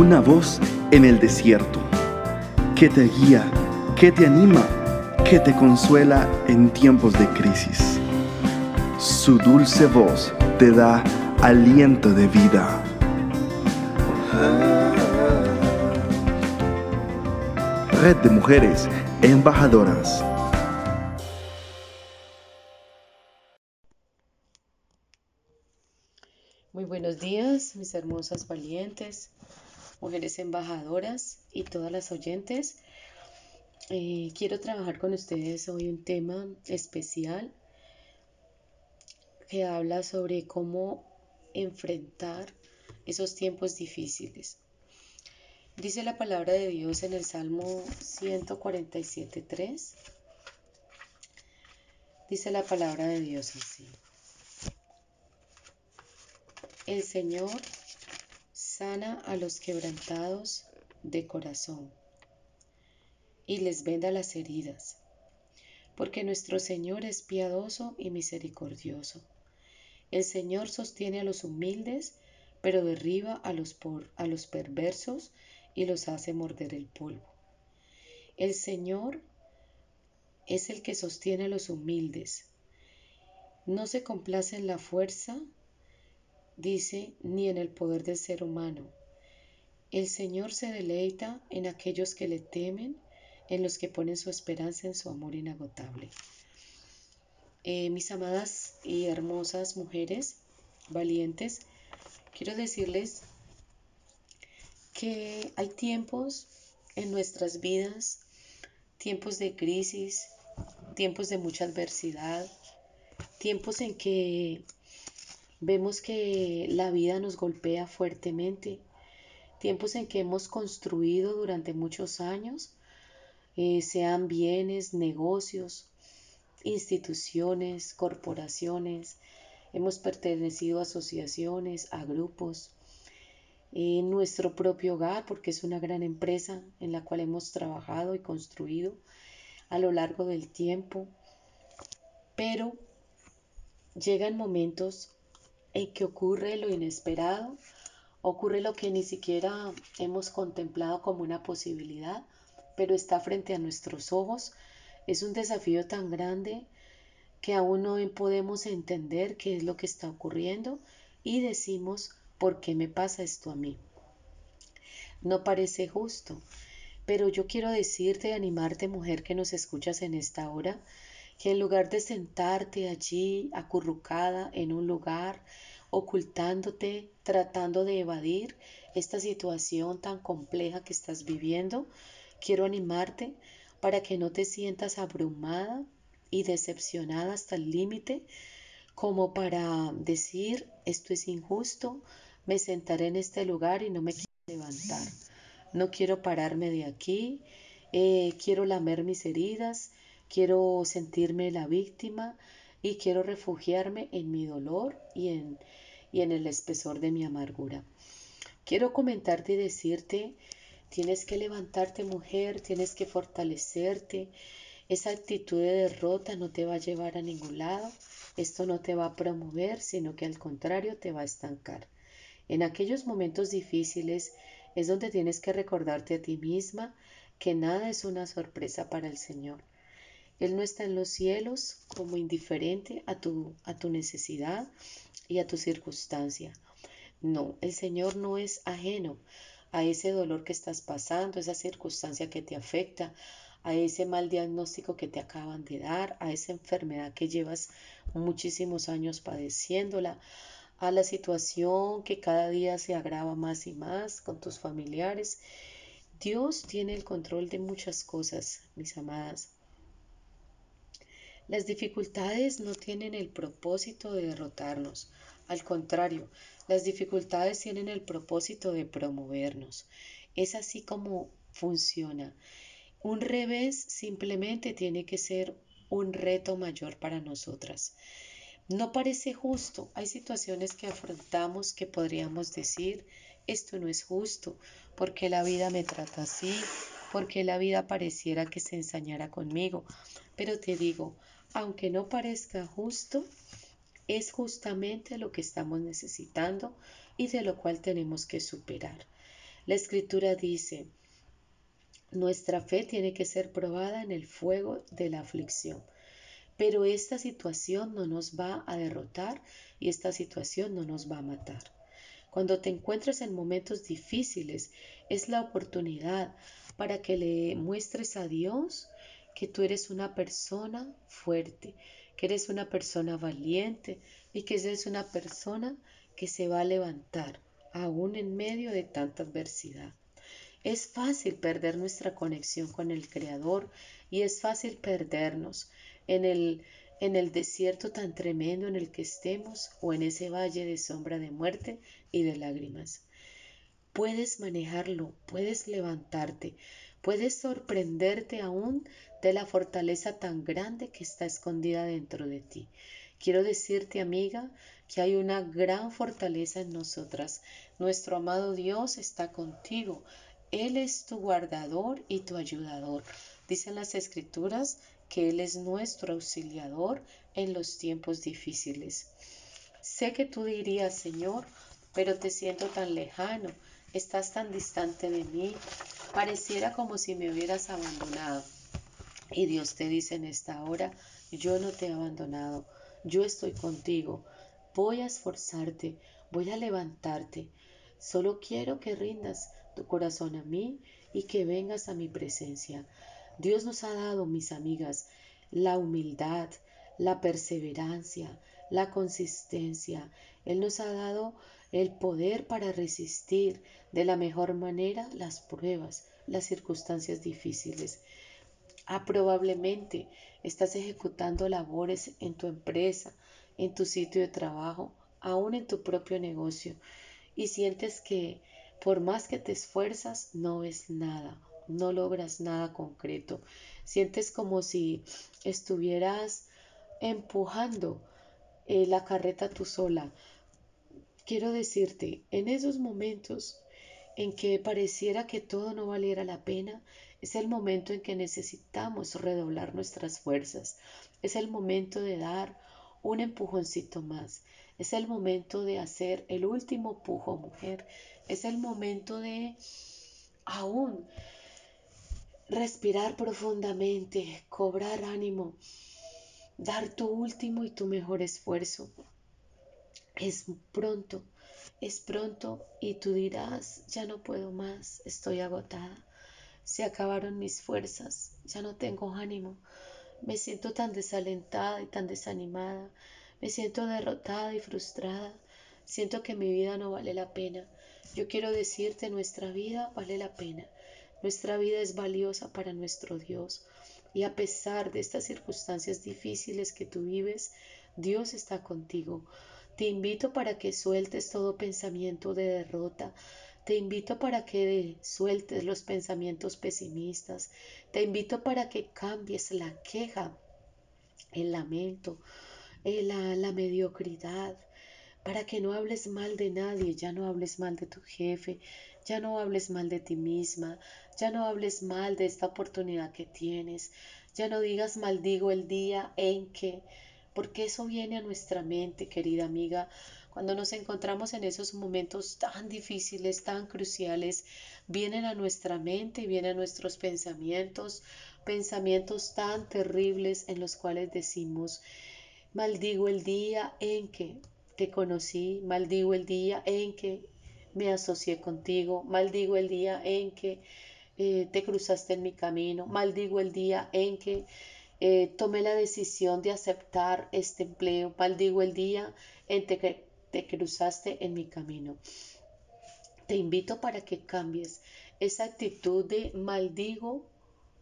una voz en el desierto que te guía, que te anima, que te consuela en tiempos de crisis. Su dulce voz te da aliento de vida. Red de Mujeres Embajadoras. Muy buenos días, mis hermosas valientes, mujeres embajadoras y todas las oyentes. Eh, quiero trabajar con ustedes hoy un tema especial que habla sobre cómo enfrentar esos tiempos difíciles. Dice la palabra de Dios en el Salmo 147.3. Dice la palabra de Dios así. El Señor sana a los quebrantados de corazón y les venda las heridas, porque nuestro Señor es piadoso y misericordioso. El Señor sostiene a los humildes, pero derriba a los, a los perversos y los hace morder el polvo. El Señor es el que sostiene a los humildes. No se complace en la fuerza, dice, ni en el poder del ser humano. El Señor se deleita en aquellos que le temen, en los que ponen su esperanza en su amor inagotable. Eh, mis amadas y hermosas mujeres valientes, quiero decirles que hay tiempos en nuestras vidas, tiempos de crisis, tiempos de mucha adversidad, tiempos en que vemos que la vida nos golpea fuertemente, tiempos en que hemos construido durante muchos años, eh, sean bienes, negocios, instituciones, corporaciones, hemos pertenecido a asociaciones, a grupos, en nuestro propio hogar, porque es una gran empresa en la cual hemos trabajado y construido a lo largo del tiempo. Pero llegan momentos en que ocurre lo inesperado, ocurre lo que ni siquiera hemos contemplado como una posibilidad, pero está frente a nuestros ojos. Es un desafío tan grande que aún no podemos entender qué es lo que está ocurriendo y decimos, ¿por qué me pasa esto a mí? No parece justo, pero yo quiero decirte animarte, mujer que nos escuchas en esta hora, que en lugar de sentarte allí acurrucada en un lugar, ocultándote, tratando de evadir esta situación tan compleja que estás viviendo, quiero animarte para que no te sientas abrumada y decepcionada hasta el límite como para decir esto es injusto, me sentaré en este lugar y no me quiero levantar, no quiero pararme de aquí, eh, quiero lamer mis heridas, quiero sentirme la víctima y quiero refugiarme en mi dolor y en, y en el espesor de mi amargura. Quiero comentarte y decirte, tienes que levantarte mujer, tienes que fortalecerte, esa actitud de derrota no te va a llevar a ningún lado. Esto no te va a promover, sino que al contrario te va a estancar. En aquellos momentos difíciles es donde tienes que recordarte a ti misma que nada es una sorpresa para el Señor. Él no está en los cielos como indiferente a tu, a tu necesidad y a tu circunstancia. No, el Señor no es ajeno a ese dolor que estás pasando, esa circunstancia que te afecta, a ese mal diagnóstico que te acaban de dar, a esa enfermedad que llevas muchísimos años padeciéndola, a la situación que cada día se agrava más y más con tus familiares. Dios tiene el control de muchas cosas, mis amadas. Las dificultades no tienen el propósito de derrotarnos, al contrario, las dificultades tienen el propósito de promovernos. Es así como funciona. Un revés simplemente tiene que ser un reto mayor para nosotras. No parece justo. Hay situaciones que afrontamos que podríamos decir, esto no es justo, porque la vida me trata así, porque la vida pareciera que se ensañara conmigo. Pero te digo, aunque no parezca justo, es justamente lo que estamos necesitando y de lo cual tenemos que superar. La escritura dice, nuestra fe tiene que ser probada en el fuego de la aflicción. Pero esta situación no nos va a derrotar y esta situación no nos va a matar. Cuando te encuentres en momentos difíciles, es la oportunidad para que le muestres a Dios que tú eres una persona fuerte, que eres una persona valiente y que eres una persona que se va a levantar aún en medio de tanta adversidad. Es fácil perder nuestra conexión con el Creador y es fácil perdernos en el en el desierto tan tremendo en el que estemos o en ese valle de sombra de muerte y de lágrimas. Puedes manejarlo, puedes levantarte, puedes sorprenderte aún de la fortaleza tan grande que está escondida dentro de ti. Quiero decirte, amiga, que hay una gran fortaleza en nosotras. Nuestro amado Dios está contigo. Él es tu guardador y tu ayudador. Dicen las escrituras que Él es nuestro auxiliador en los tiempos difíciles. Sé que tú dirías, Señor, pero te siento tan lejano, estás tan distante de mí, pareciera como si me hubieras abandonado. Y Dios te dice en esta hora, yo no te he abandonado, yo estoy contigo, voy a esforzarte, voy a levantarte, solo quiero que rindas tu corazón a mí y que vengas a mi presencia. Dios nos ha dado, mis amigas, la humildad, la perseverancia, la consistencia. Él nos ha dado el poder para resistir de la mejor manera las pruebas, las circunstancias difíciles. Ah, probablemente estás ejecutando labores en tu empresa, en tu sitio de trabajo, aún en tu propio negocio, y sientes que por más que te esfuerzas, no ves nada no logras nada concreto. Sientes como si estuvieras empujando eh, la carreta tú sola. Quiero decirte, en esos momentos en que pareciera que todo no valiera la pena, es el momento en que necesitamos redoblar nuestras fuerzas. Es el momento de dar un empujoncito más. Es el momento de hacer el último pujo, mujer. Es el momento de aún respirar profundamente, cobrar ánimo, dar tu último y tu mejor esfuerzo. Es pronto, es pronto y tú dirás, ya no puedo más, estoy agotada, se acabaron mis fuerzas, ya no tengo ánimo, me siento tan desalentada y tan desanimada, me siento derrotada y frustrada, siento que mi vida no vale la pena. Yo quiero decirte, nuestra vida vale la pena. Nuestra vida es valiosa para nuestro Dios y a pesar de estas circunstancias difíciles que tú vives, Dios está contigo. Te invito para que sueltes todo pensamiento de derrota. Te invito para que sueltes los pensamientos pesimistas. Te invito para que cambies la queja, el lamento, la, la mediocridad, para que no hables mal de nadie, ya no hables mal de tu jefe, ya no hables mal de ti misma, ya no hables mal de esta oportunidad que tienes, ya no digas maldigo el día en que, porque eso viene a nuestra mente, querida amiga, cuando nos encontramos en esos momentos tan difíciles, tan cruciales, vienen a nuestra mente y vienen a nuestros pensamientos, pensamientos tan terribles en los cuales decimos, maldigo el día en que te conocí, maldigo el día en que me asocié contigo, maldigo el día en que eh, te cruzaste en mi camino, maldigo el día en que eh, tomé la decisión de aceptar este empleo, maldigo el día en que te cruzaste en mi camino. Te invito para que cambies esa actitud de maldigo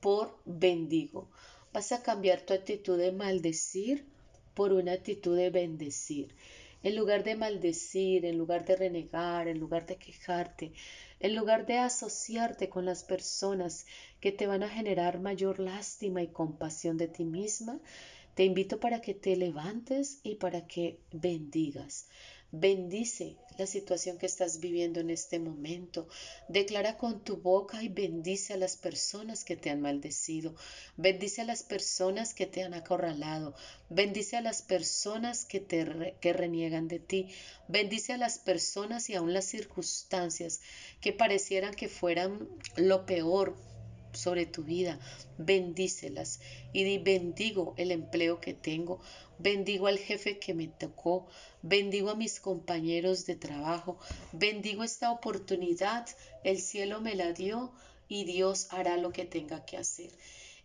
por bendigo. Vas a cambiar tu actitud de maldecir por una actitud de bendecir. En lugar de maldecir, en lugar de renegar, en lugar de quejarte, en lugar de asociarte con las personas que te van a generar mayor lástima y compasión de ti misma, Te invito para que te levantes y para que bendigas. Bendice la situación que estás viviendo en este momento. Declara con tu boca y bendice a las personas que te han maldecido. Bendice a las personas que te han acorralado. Bendice a las personas que te que reniegan de ti. Bendice a las personas y aún las circunstancias que parecieran que fueran lo peor sobre tu vida. Bendícelas y di bendigo el empleo que tengo, bendigo al jefe que me tocó, bendigo a mis compañeros de trabajo, bendigo esta oportunidad, el cielo me la dio y Dios hará lo que tenga que hacer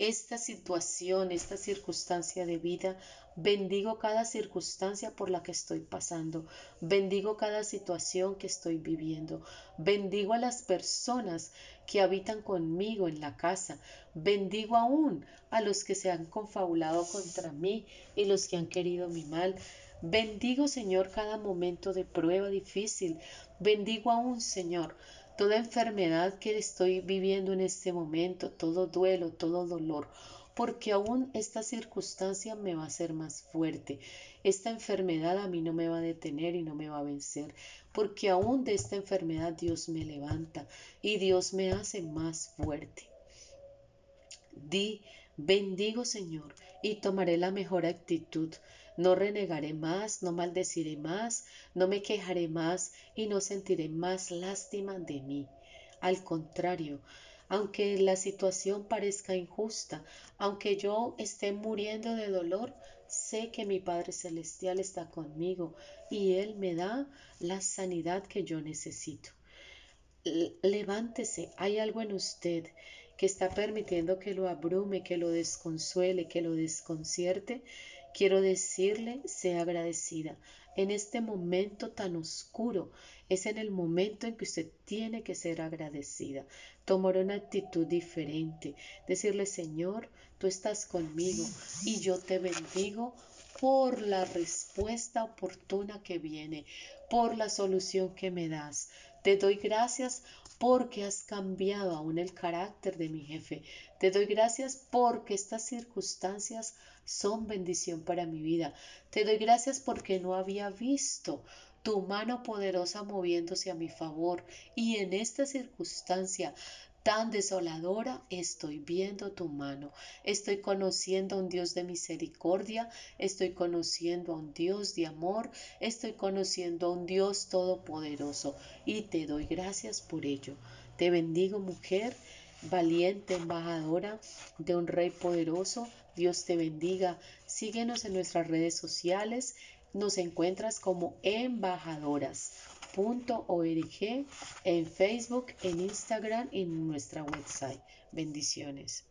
esta situación, esta circunstancia de vida. Bendigo cada circunstancia por la que estoy pasando. Bendigo cada situación que estoy viviendo. Bendigo a las personas que habitan conmigo en la casa. Bendigo aún a los que se han confabulado contra mí y los que han querido mi mal. Bendigo, Señor, cada momento de prueba difícil. Bendigo aún, Señor, toda enfermedad que estoy viviendo en este momento, todo duelo, todo dolor, porque aún esta circunstancia me va a hacer más fuerte. Esta enfermedad a mí no me va a detener y no me va a vencer, porque aún de esta enfermedad Dios me levanta y Dios me hace más fuerte. Di, bendigo Señor, y tomaré la mejor actitud. No renegaré más, no maldeciré más, no me quejaré más y no sentiré más lástima de mí. Al contrario, aunque la situación parezca injusta, aunque yo esté muriendo de dolor, sé que mi Padre Celestial está conmigo y Él me da la sanidad que yo necesito. Levántese, hay algo en usted que está permitiendo que lo abrume, que lo desconsuele, que lo desconcierte. Quiero decirle, sea agradecida. En este momento tan oscuro es en el momento en que usted tiene que ser agradecida, tomar una actitud diferente, decirle, Señor, tú estás conmigo y yo te bendigo por la respuesta oportuna que viene, por la solución que me das. Te doy gracias porque has cambiado aún el carácter de mi jefe. Te doy gracias porque estas circunstancias son bendición para mi vida. Te doy gracias porque no había visto tu mano poderosa moviéndose a mi favor y en esta circunstancia tan desoladora, estoy viendo tu mano. Estoy conociendo a un Dios de misericordia, estoy conociendo a un Dios de amor, estoy conociendo a un Dios todopoderoso y te doy gracias por ello. Te bendigo mujer, valiente embajadora de un rey poderoso. Dios te bendiga. Síguenos en nuestras redes sociales. Nos encuentras como embajadoras en Facebook, en Instagram y en nuestra website. Bendiciones.